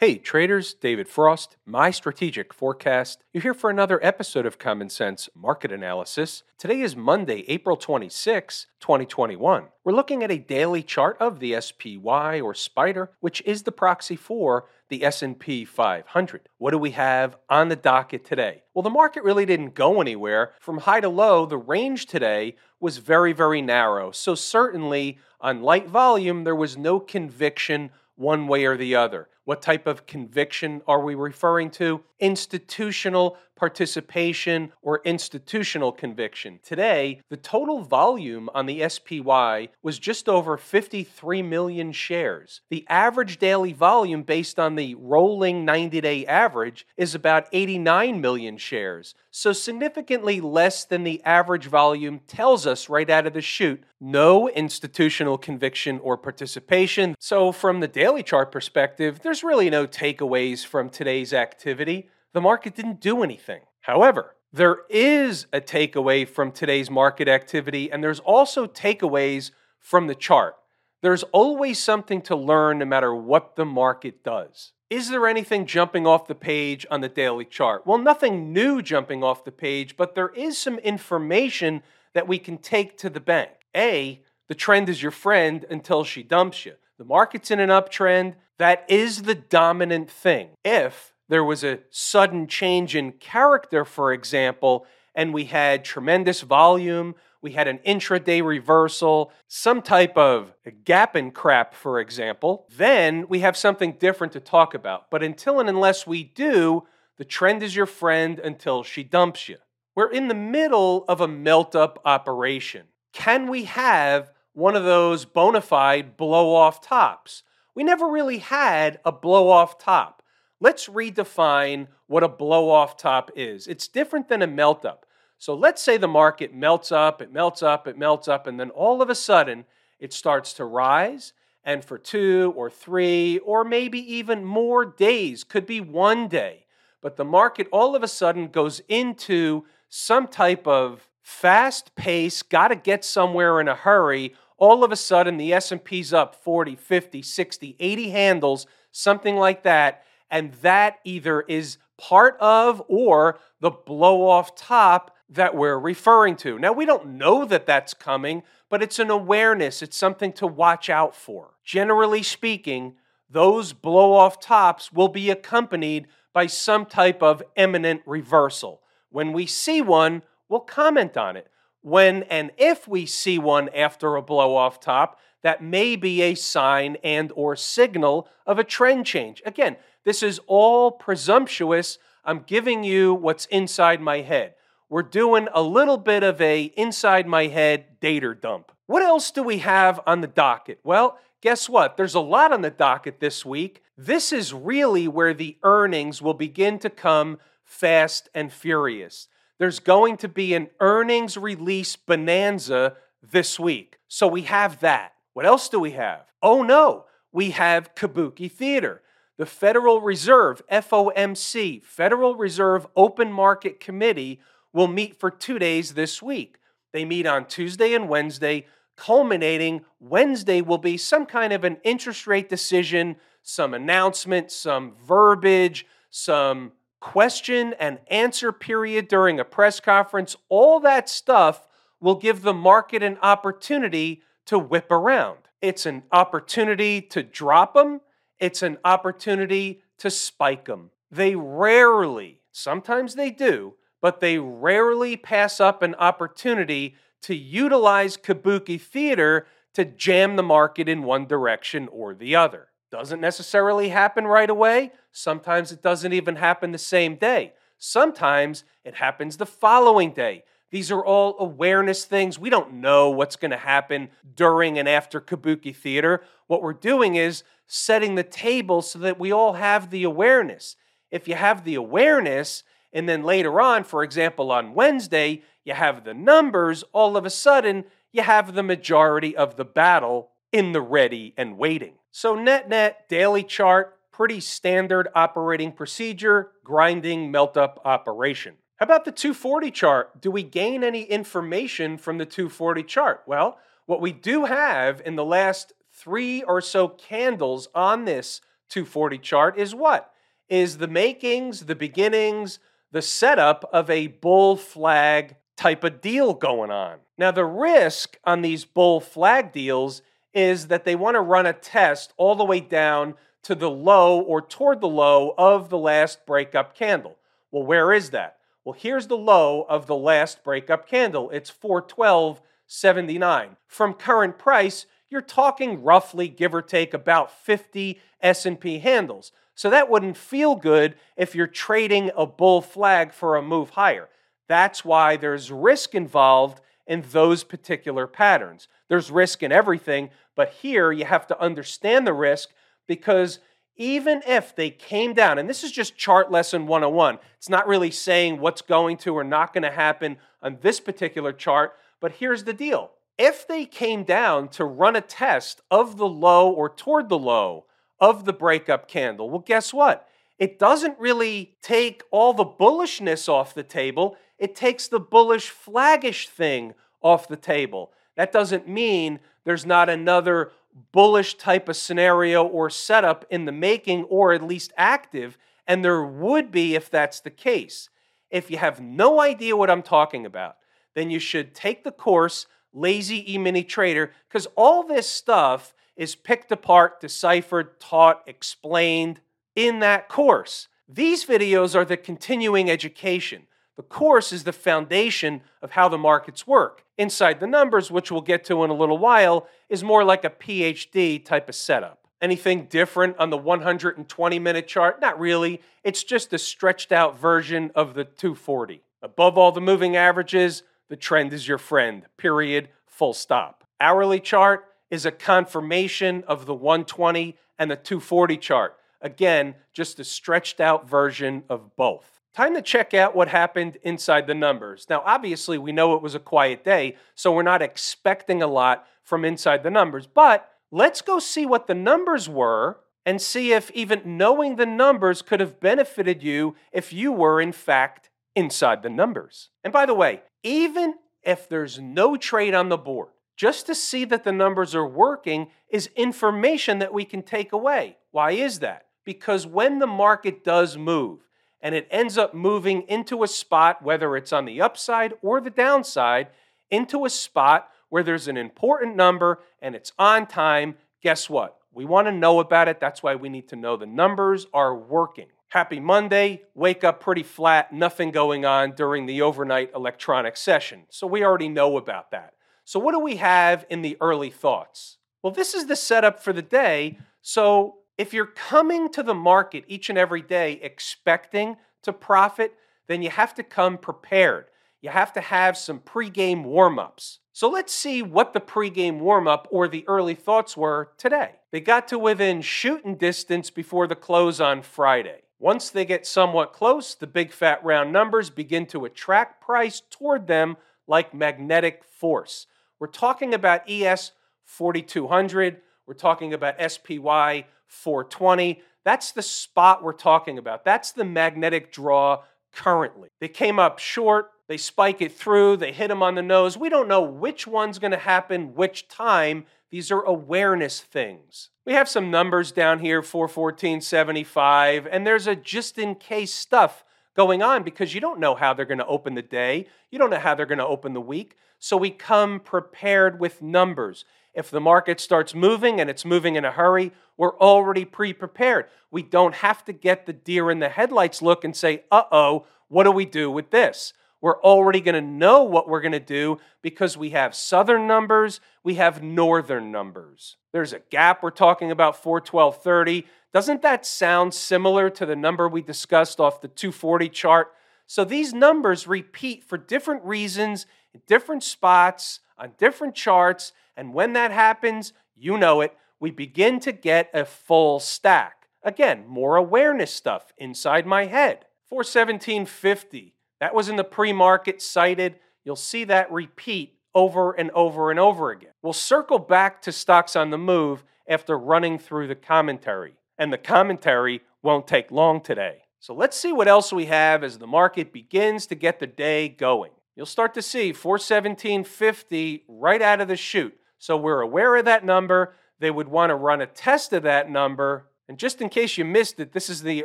Hey traders, David Frost, my strategic forecast. You're here for another episode of Common Sense Market Analysis. Today is Monday, April 26, 2021. We're looking at a daily chart of the SPY or Spider, which is the proxy for the S&P 500. What do we have on the docket today? Well, the market really didn't go anywhere. From high to low, the range today was very very narrow. So certainly on light volume there was no conviction one way or the other. What type of conviction are we referring to? Institutional participation or institutional conviction. Today, the total volume on the SPY was just over 53 million shares. The average daily volume based on the rolling 90 day average is about 89 million shares. So, significantly less than the average volume tells us right out of the chute no institutional conviction or participation. So, from the daily chart perspective, there's really no takeaways from today's activity the market didn't do anything. However, there is a takeaway from today's market activity, and there's also takeaways from the chart. There's always something to learn no matter what the market does. Is there anything jumping off the page on the daily chart? Well, nothing new jumping off the page, but there is some information that we can take to the bank. A, the trend is your friend until she dumps you. The market's in an uptrend. That is the dominant thing. If there was a sudden change in character, for example, and we had tremendous volume, we had an intraday reversal, some type of gap and crap, for example, then we have something different to talk about. But until and unless we do, the trend is your friend until she dumps you. We're in the middle of a melt up operation. Can we have one of those bona fide blow off tops? We never really had a blow off top. Let's redefine what a blow off top is. It's different than a melt up. So let's say the market melts up, it melts up, it melts up, and then all of a sudden it starts to rise. And for two or three or maybe even more days, could be one day, but the market all of a sudden goes into some type of fast pace, got to get somewhere in a hurry. All of a sudden the S&P's up 40, 50, 60, 80 handles, something like that and that either is part of or the blow off top that we're referring to. Now, we don't know that that's coming, but it's an awareness, it's something to watch out for. Generally speaking, those blow off tops will be accompanied by some type of imminent reversal. When we see one, we'll comment on it. When and if we see one after a blow off top, that may be a sign and or signal of a trend change. Again, this is all presumptuous. I'm giving you what's inside my head. We're doing a little bit of a inside my head data dump. What else do we have on the docket? Well, guess what? There's a lot on the docket this week. This is really where the earnings will begin to come fast and furious. There's going to be an earnings release bonanza this week. So we have that. What else do we have? Oh no, we have Kabuki Theater the Federal Reserve, FOMC, Federal Reserve Open Market Committee, will meet for two days this week. They meet on Tuesday and Wednesday, culminating Wednesday will be some kind of an interest rate decision, some announcement, some verbiage, some question and answer period during a press conference. All that stuff will give the market an opportunity to whip around. It's an opportunity to drop them it's an opportunity to spike them. They rarely, sometimes they do, but they rarely pass up an opportunity to utilize kabuki theater to jam the market in one direction or the other. Doesn't necessarily happen right away. Sometimes it doesn't even happen the same day. Sometimes it happens the following day. These are all awareness things. We don't know what's going to happen during and after kabuki theater. What we're doing is setting the table so that we all have the awareness. If you have the awareness, and then later on, for example, on Wednesday, you have the numbers, all of a sudden, you have the majority of the battle in the ready and waiting. So, net net, daily chart, pretty standard operating procedure, grinding melt up operation. How about the 240 chart? Do we gain any information from the 240 chart? Well, what we do have in the last three or so candles on this 240 chart is what? Is the makings, the beginnings, the setup of a bull flag type of deal going on. Now, the risk on these bull flag deals is that they want to run a test all the way down to the low or toward the low of the last breakup candle. Well, where is that? Well, here's the low of the last breakup candle. It's 412.79. From current price, you're talking roughly give or take about 50 S&P handles. So that wouldn't feel good if you're trading a bull flag for a move higher. That's why there's risk involved in those particular patterns. There's risk in everything, but here you have to understand the risk because even if they came down, and this is just chart lesson 101, it's not really saying what's going to or not going to happen on this particular chart, but here's the deal. If they came down to run a test of the low or toward the low of the breakup candle, well, guess what? It doesn't really take all the bullishness off the table, it takes the bullish flaggish thing off the table. That doesn't mean there's not another bullish type of scenario or setup in the making or at least active, and there would be if that's the case. If you have no idea what I'm talking about, then you should take the course Lazy E Mini Trader because all this stuff is picked apart, deciphered, taught, explained in that course. These videos are the continuing education. The course is the foundation of how the markets work. Inside the numbers, which we'll get to in a little while, is more like a PhD type of setup. Anything different on the 120 minute chart? Not really. It's just a stretched out version of the 240. Above all the moving averages, the trend is your friend, period, full stop. Hourly chart is a confirmation of the 120 and the 240 chart. Again, just a stretched out version of both. Time to check out what happened inside the numbers. Now, obviously, we know it was a quiet day, so we're not expecting a lot from inside the numbers, but let's go see what the numbers were and see if even knowing the numbers could have benefited you if you were, in fact, inside the numbers. And by the way, even if there's no trade on the board, just to see that the numbers are working is information that we can take away. Why is that? Because when the market does move, and it ends up moving into a spot, whether it's on the upside or the downside, into a spot where there's an important number and it's on time, guess what? We want to know about it. That's why we need to know the numbers are working. Happy Monday. Wake up pretty flat, nothing going on during the overnight electronic session. So we already know about that. So, what do we have in the early thoughts? Well, this is the setup for the day. So, if you're coming to the market each and every day expecting to profit, then you have to come prepared. You have to have some pregame warm ups. So let's see what the pregame warm up or the early thoughts were today. They got to within shooting distance before the close on Friday. Once they get somewhat close, the big fat round numbers begin to attract price toward them like magnetic force. We're talking about ES 4200, we're talking about SPY 420. That's the spot we're talking about. That's the magnetic draw currently. They came up short, they spike it through, they hit them on the nose. We don't know which one's going to happen which time. These are awareness things. We have some numbers down here 414.75, and there's a just in case stuff going on because you don't know how they're going to open the day. You don't know how they're going to open the week. So we come prepared with numbers. If the market starts moving and it's moving in a hurry, we're already pre prepared. We don't have to get the deer in the headlights look and say, uh oh, what do we do with this? We're already going to know what we're going to do because we have southern numbers, we have northern numbers. There's a gap we're talking about 41230. Doesn't that sound similar to the number we discussed off the 240 chart? So these numbers repeat for different reasons, in different spots, on different charts, and when that happens, you know it, we begin to get a full stack. Again, more awareness stuff inside my head. 417.50, that was in the pre market cited. You'll see that repeat over and over and over again. We'll circle back to stocks on the move after running through the commentary. And the commentary won't take long today. So let's see what else we have as the market begins to get the day going. You'll start to see 417.50 right out of the chute. So we're aware of that number. They would want to run a test of that number. And just in case you missed it, this is the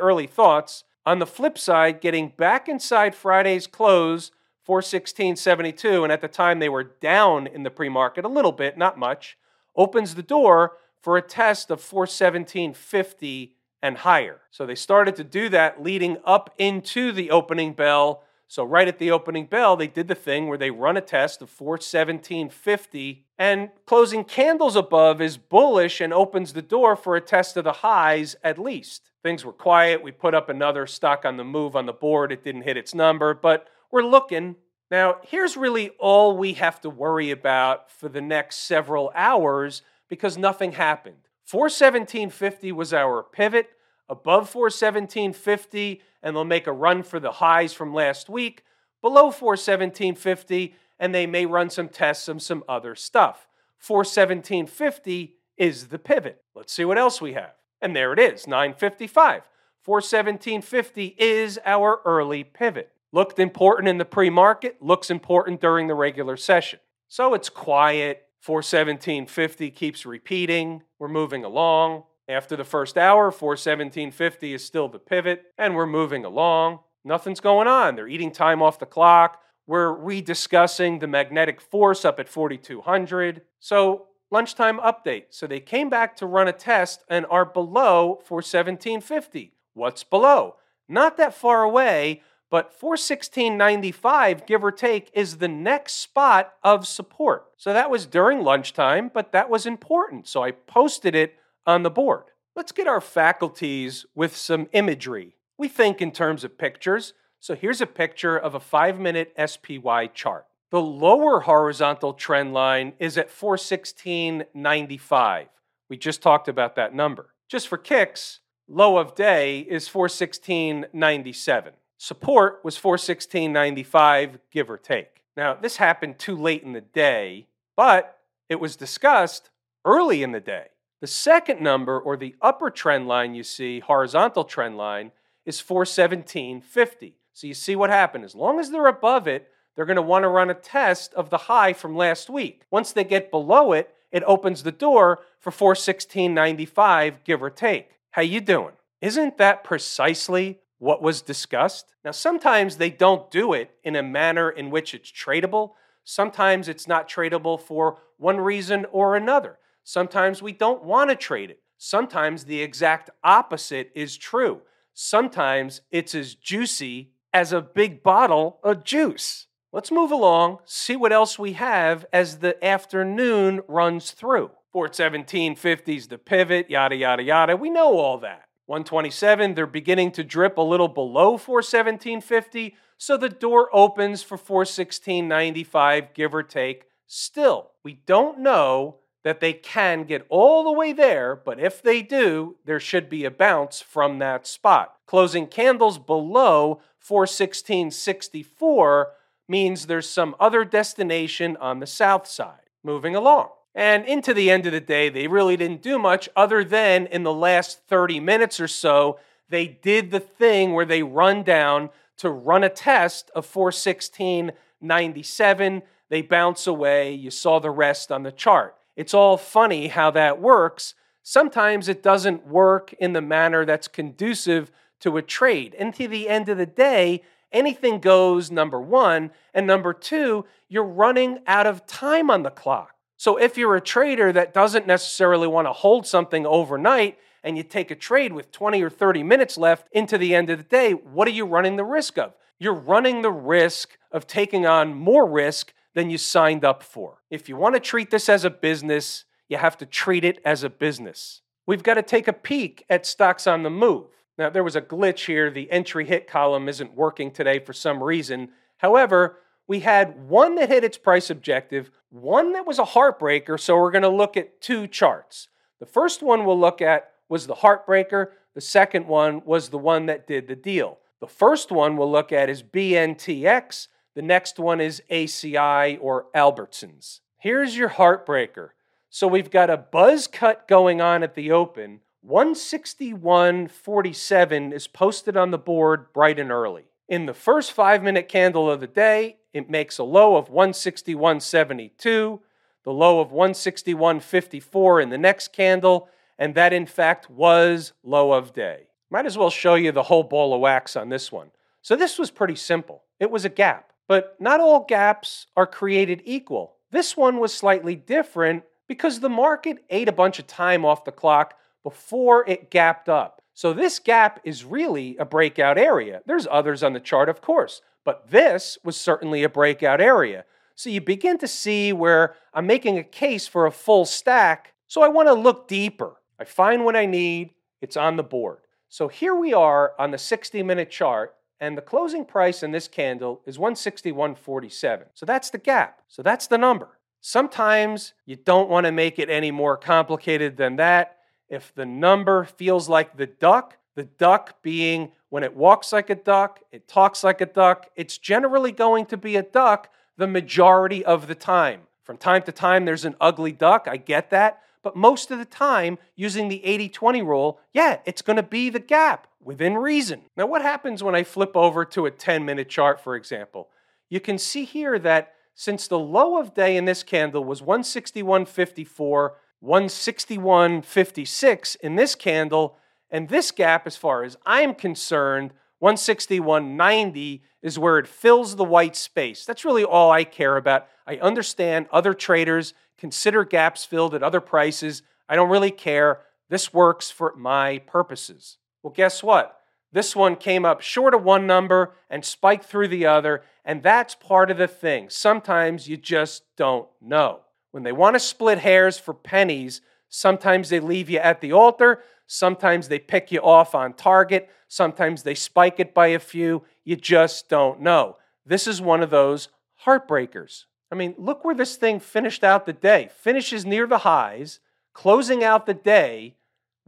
early thoughts. On the flip side, getting back inside Friday's close, 416.72, and at the time they were down in the pre market a little bit, not much, opens the door for a test of 417.50 and higher. So they started to do that leading up into the opening bell. So right at the opening bell, they did the thing where they run a test of 417.50 and closing candles above is bullish and opens the door for a test of the highs at least. Things were quiet. We put up another stock on the move on the board. It didn't hit its number, but we're looking. Now, here's really all we have to worry about for the next several hours because nothing happened. 417.50 was our pivot above 417.50 and they'll make a run for the highs from last week. Below 417.50 and they may run some tests of some other stuff. 417.50 is the pivot. Let's see what else we have. And there it is 955 417.50 is our early pivot. Looked important in the pre-market looks important during the regular session. So it's quiet. 417.50 keeps repeating. We're moving along. After the first hour, 417.50 is still the pivot, and we're moving along. Nothing's going on. They're eating time off the clock. We're rediscussing the magnetic force up at 4200. So, lunchtime update. So, they came back to run a test and are below 417.50. What's below? Not that far away, but 416.95, give or take, is the next spot of support. So that was during lunchtime, but that was important. So I posted it on the board. Let's get our faculties with some imagery. We think in terms of pictures. So here's a picture of a five minute SPY chart. The lower horizontal trend line is at 416.95. We just talked about that number. Just for kicks, low of day is 416.97. Support was 416.95, give or take. Now, this happened too late in the day, but it was discussed early in the day. The second number, or the upper trend line you see, horizontal trend line, is 417.50. So you see what happened. As long as they're above it, they're going to want to run a test of the high from last week. Once they get below it, it opens the door for 416.95, give or take. How you doing? Isn't that precisely what was discussed. Now, sometimes they don't do it in a manner in which it's tradable. Sometimes it's not tradable for one reason or another. Sometimes we don't want to trade it. Sometimes the exact opposite is true. Sometimes it's as juicy as a big bottle of juice. Let's move along, see what else we have as the afternoon runs through. 417.50 the pivot, yada, yada, yada. We know all that. 127, they're beginning to drip a little below 417.50, so the door opens for 416.95, give or take. Still, we don't know that they can get all the way there, but if they do, there should be a bounce from that spot. Closing candles below 416.64 means there's some other destination on the south side. Moving along. And into the end of the day, they really didn't do much other than in the last 30 minutes or so, they did the thing where they run down to run a test of 416.97. They bounce away. You saw the rest on the chart. It's all funny how that works. Sometimes it doesn't work in the manner that's conducive to a trade. And to the end of the day, anything goes, number one. And number two, you're running out of time on the clock. So if you're a trader that doesn't necessarily want to hold something overnight and you take a trade with 20 or 30 minutes left into the end of the day, what are you running the risk of? You're running the risk of taking on more risk than you signed up for. If you want to treat this as a business, you have to treat it as a business. We've got to take a peek at stocks on the move. Now, there was a glitch here. The entry hit column isn't working today for some reason. However, we had one that hit its price objective, one that was a heartbreaker. So we're going to look at two charts. The first one we'll look at was the heartbreaker, the second one was the one that did the deal. The first one we'll look at is BNTX, the next one is ACI or Albertsons. Here's your heartbreaker. So we've got a buzz cut going on at the open. 161.47 is posted on the board bright and early. In the first five minute candle of the day, it makes a low of 161.72, the low of 161.54 in the next candle, and that in fact was low of day. Might as well show you the whole ball of wax on this one. So this was pretty simple. It was a gap, but not all gaps are created equal. This one was slightly different because the market ate a bunch of time off the clock before it gapped up. So this gap is really a breakout area. There's others on the chart, of course, but this was certainly a breakout area. So you begin to see where I'm making a case for a full stack. So I want to look deeper. I find what I need, it's on the board. So here we are on the 60 minute chart, and the closing price in this candle is 161.47. So that's the gap. So that's the number. Sometimes you don't want to make it any more complicated than that. If the number feels like the duck, the duck being when it walks like a duck, it talks like a duck, it's generally going to be a duck the majority of the time. From time to time, there's an ugly duck, I get that. But most of the time, using the 80 20 rule, yeah, it's going to be the gap within reason. Now, what happens when I flip over to a 10 minute chart, for example? You can see here that since the low of day in this candle was 161.54, 161.56 in this candle, and this gap, as far as I'm concerned, 161.90 is where it fills the white space. That's really all I care about. I understand other traders consider gaps filled at other prices. I don't really care. This works for my purposes. Well, guess what? This one came up short of one number and spiked through the other, and that's part of the thing. Sometimes you just don't know. When they want to split hairs for pennies, sometimes they leave you at the altar, sometimes they pick you off on target, sometimes they spike it by a few. You just don't know. This is one of those heartbreakers. I mean, look where this thing finished out the day. Finishes near the highs, closing out the day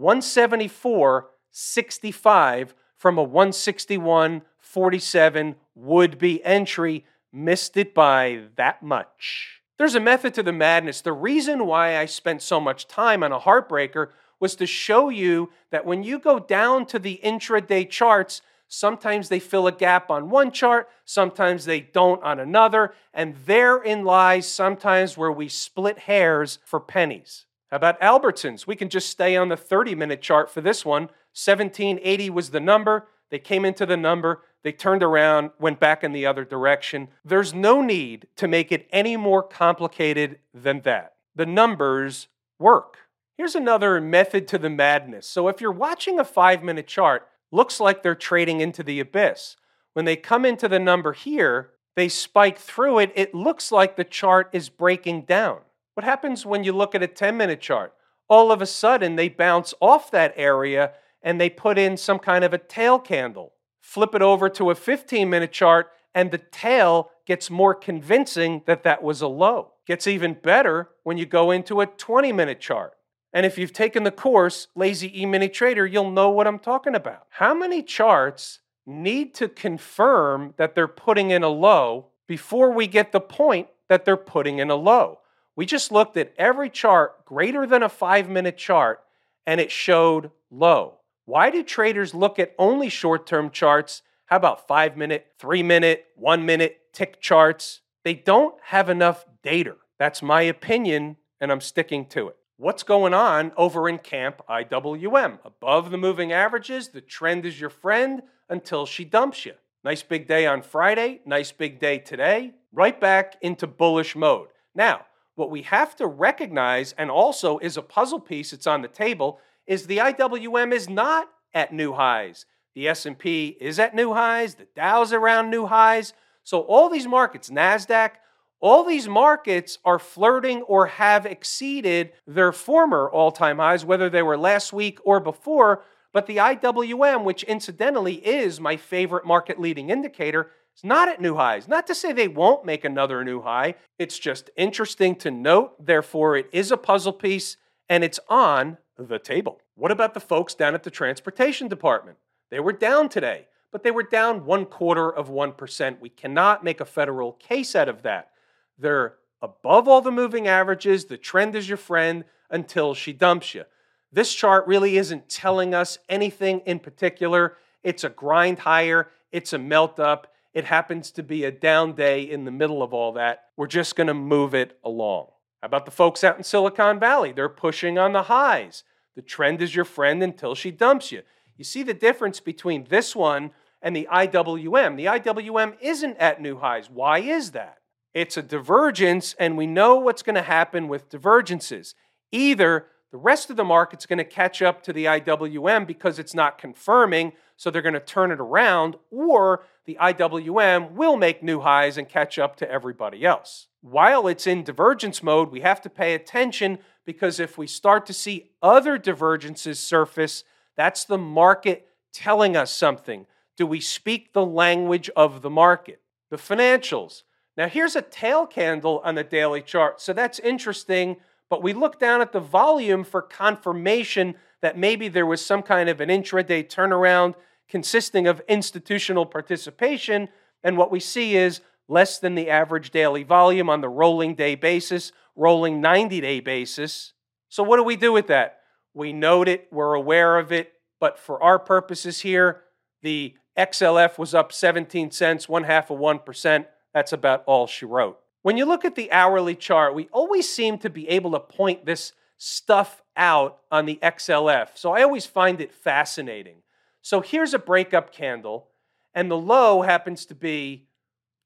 174.65 from a 161.47 would be entry, missed it by that much. There's a method to the madness. The reason why I spent so much time on a heartbreaker was to show you that when you go down to the intraday charts, sometimes they fill a gap on one chart, sometimes they don't on another, and therein lies sometimes where we split hairs for pennies. How about Albertsons? We can just stay on the 30 minute chart for this one. 1780 was the number. They came into the number, they turned around, went back in the other direction. There's no need to make it any more complicated than that. The numbers work. Here's another method to the madness. So if you're watching a five minute chart, looks like they're trading into the abyss. When they come into the number here, they spike through it. It looks like the chart is breaking down. What happens when you look at a 10 minute chart? All of a sudden, they bounce off that area and they put in some kind of a tail candle. Flip it over to a 15 minute chart, and the tail gets more convincing that that was a low. Gets even better when you go into a 20 minute chart. And if you've taken the course, Lazy E Mini Trader, you'll know what I'm talking about. How many charts need to confirm that they're putting in a low before we get the point that they're putting in a low? We just looked at every chart greater than a five minute chart and it showed low. Why do traders look at only short term charts? How about five minute, three minute, one minute tick charts? They don't have enough data. That's my opinion, and I'm sticking to it. What's going on over in Camp IWM? Above the moving averages, the trend is your friend until she dumps you. Nice big day on Friday, nice big day today, right back into bullish mode. Now, what we have to recognize, and also is a puzzle piece, that's on the table, is the IWM is not at new highs. The S&P is at new highs, the Dow's around new highs. So all these markets, Nasdaq, all these markets are flirting or have exceeded their former all-time highs whether they were last week or before, but the IWM, which incidentally is my favorite market leading indicator, is not at new highs. Not to say they won't make another new high. It's just interesting to note. Therefore, it is a puzzle piece and it's on the table. What about the folks down at the transportation department? They were down today, but they were down one quarter of 1%. We cannot make a federal case out of that. They're above all the moving averages. The trend is your friend until she dumps you. This chart really isn't telling us anything in particular. It's a grind higher, it's a melt up. It happens to be a down day in the middle of all that. We're just going to move it along. How about the folks out in Silicon Valley? They're pushing on the highs. The trend is your friend until she dumps you. You see the difference between this one and the IWM. The IWM isn't at new highs. Why is that? It's a divergence, and we know what's going to happen with divergences. Either the rest of the market's going to catch up to the IWM because it's not confirming, so they're going to turn it around, or the IWM will make new highs and catch up to everybody else. While it's in divergence mode, we have to pay attention because if we start to see other divergences surface, that's the market telling us something. Do we speak the language of the market? The financials. Now, here's a tail candle on the daily chart, so that's interesting, but we look down at the volume for confirmation that maybe there was some kind of an intraday turnaround consisting of institutional participation, and what we see is less than the average daily volume on the rolling day basis, rolling 90 day basis. So, what do we do with that? We note it, we're aware of it, but for our purposes here, the XLF was up 17 cents, one half of 1%. That's about all she wrote. When you look at the hourly chart, we always seem to be able to point this stuff out on the XLF. So I always find it fascinating. So here's a breakup candle, and the low happens to be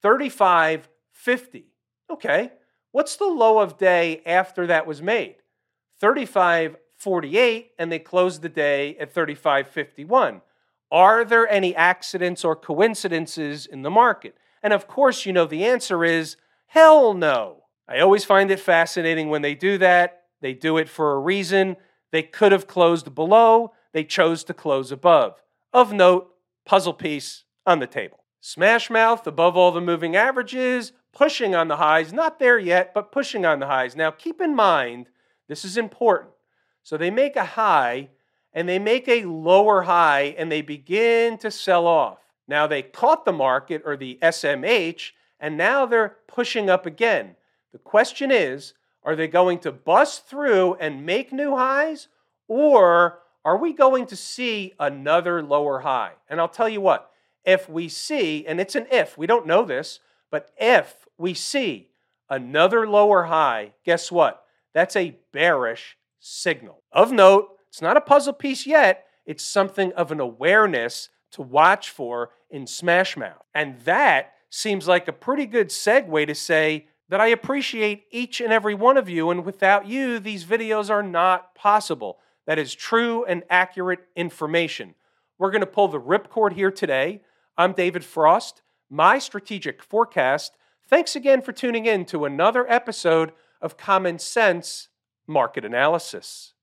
35.50. Okay, what's the low of day after that was made? 35.48, and they closed the day at 35.51. Are there any accidents or coincidences in the market? And of course, you know the answer is hell no. I always find it fascinating when they do that. They do it for a reason. They could have closed below, they chose to close above. Of note, puzzle piece on the table. Smash mouth above all the moving averages, pushing on the highs, not there yet, but pushing on the highs. Now keep in mind, this is important. So they make a high and they make a lower high and they begin to sell off. Now they caught the market or the SMH and now they're pushing up again. The question is are they going to bust through and make new highs or are we going to see another lower high? And I'll tell you what, if we see, and it's an if, we don't know this, but if we see another lower high, guess what? That's a bearish signal. Of note, it's not a puzzle piece yet, it's something of an awareness to watch for in Smashmouth. And that seems like a pretty good segue to say that I appreciate each and every one of you, and without you, these videos are not possible. That is true and accurate information. We're going to pull the ripcord here today. I'm David Frost, my strategic forecast. Thanks again for tuning in to another episode of Common Sense Market Analysis.